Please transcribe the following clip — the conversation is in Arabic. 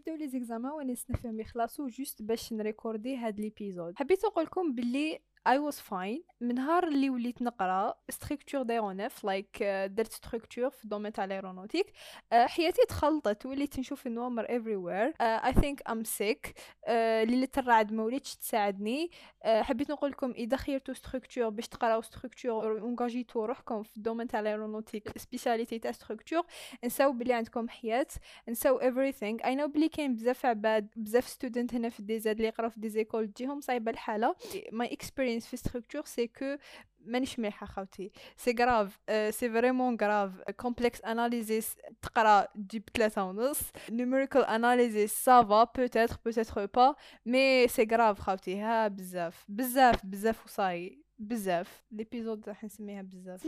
يبداو لي les examens وأنا نستنى يخلصوا juste باش نريكوردي هاد l'épisode. حبيت نقول لكم باللي I was fine. من نهار اللي وليت نقرأ structure d'aéronef like درت structure في ال domaine تاع ال aéronautique uh, حياتي تخلطت وليت نشوف النوامر everywhere. uh, I think I'm sick. ليلة الرعد ما وليتش تساعدني. uh, حبيت نقول لكم إذا خيرتوا structure باش تقراو structure اونجاجيتو روحكم في ال domaine تاع ال aéronautique spécialité تاع structure نساو بلي عندكم حياة. نساو everything. I know بلي كاين بزاف عباد بزاف ستودنت هنا في ديزاد اللي يقراو في ديزيكول تجيهم صايبه الحالة. My experience expérience في structure c'est que مانيش مليحه خاوتي سي غراف سي فريمون غراف كومبلكس اناليزيس تقرا تجيب ثلاثة ونص نيميريكال اناليزيس سافا بوتيتر بوتيتر با مي سي غراف خاوتي ها بزاف بزاف بزاف وصاي بزاف ليبيزود راح نسميها بزاف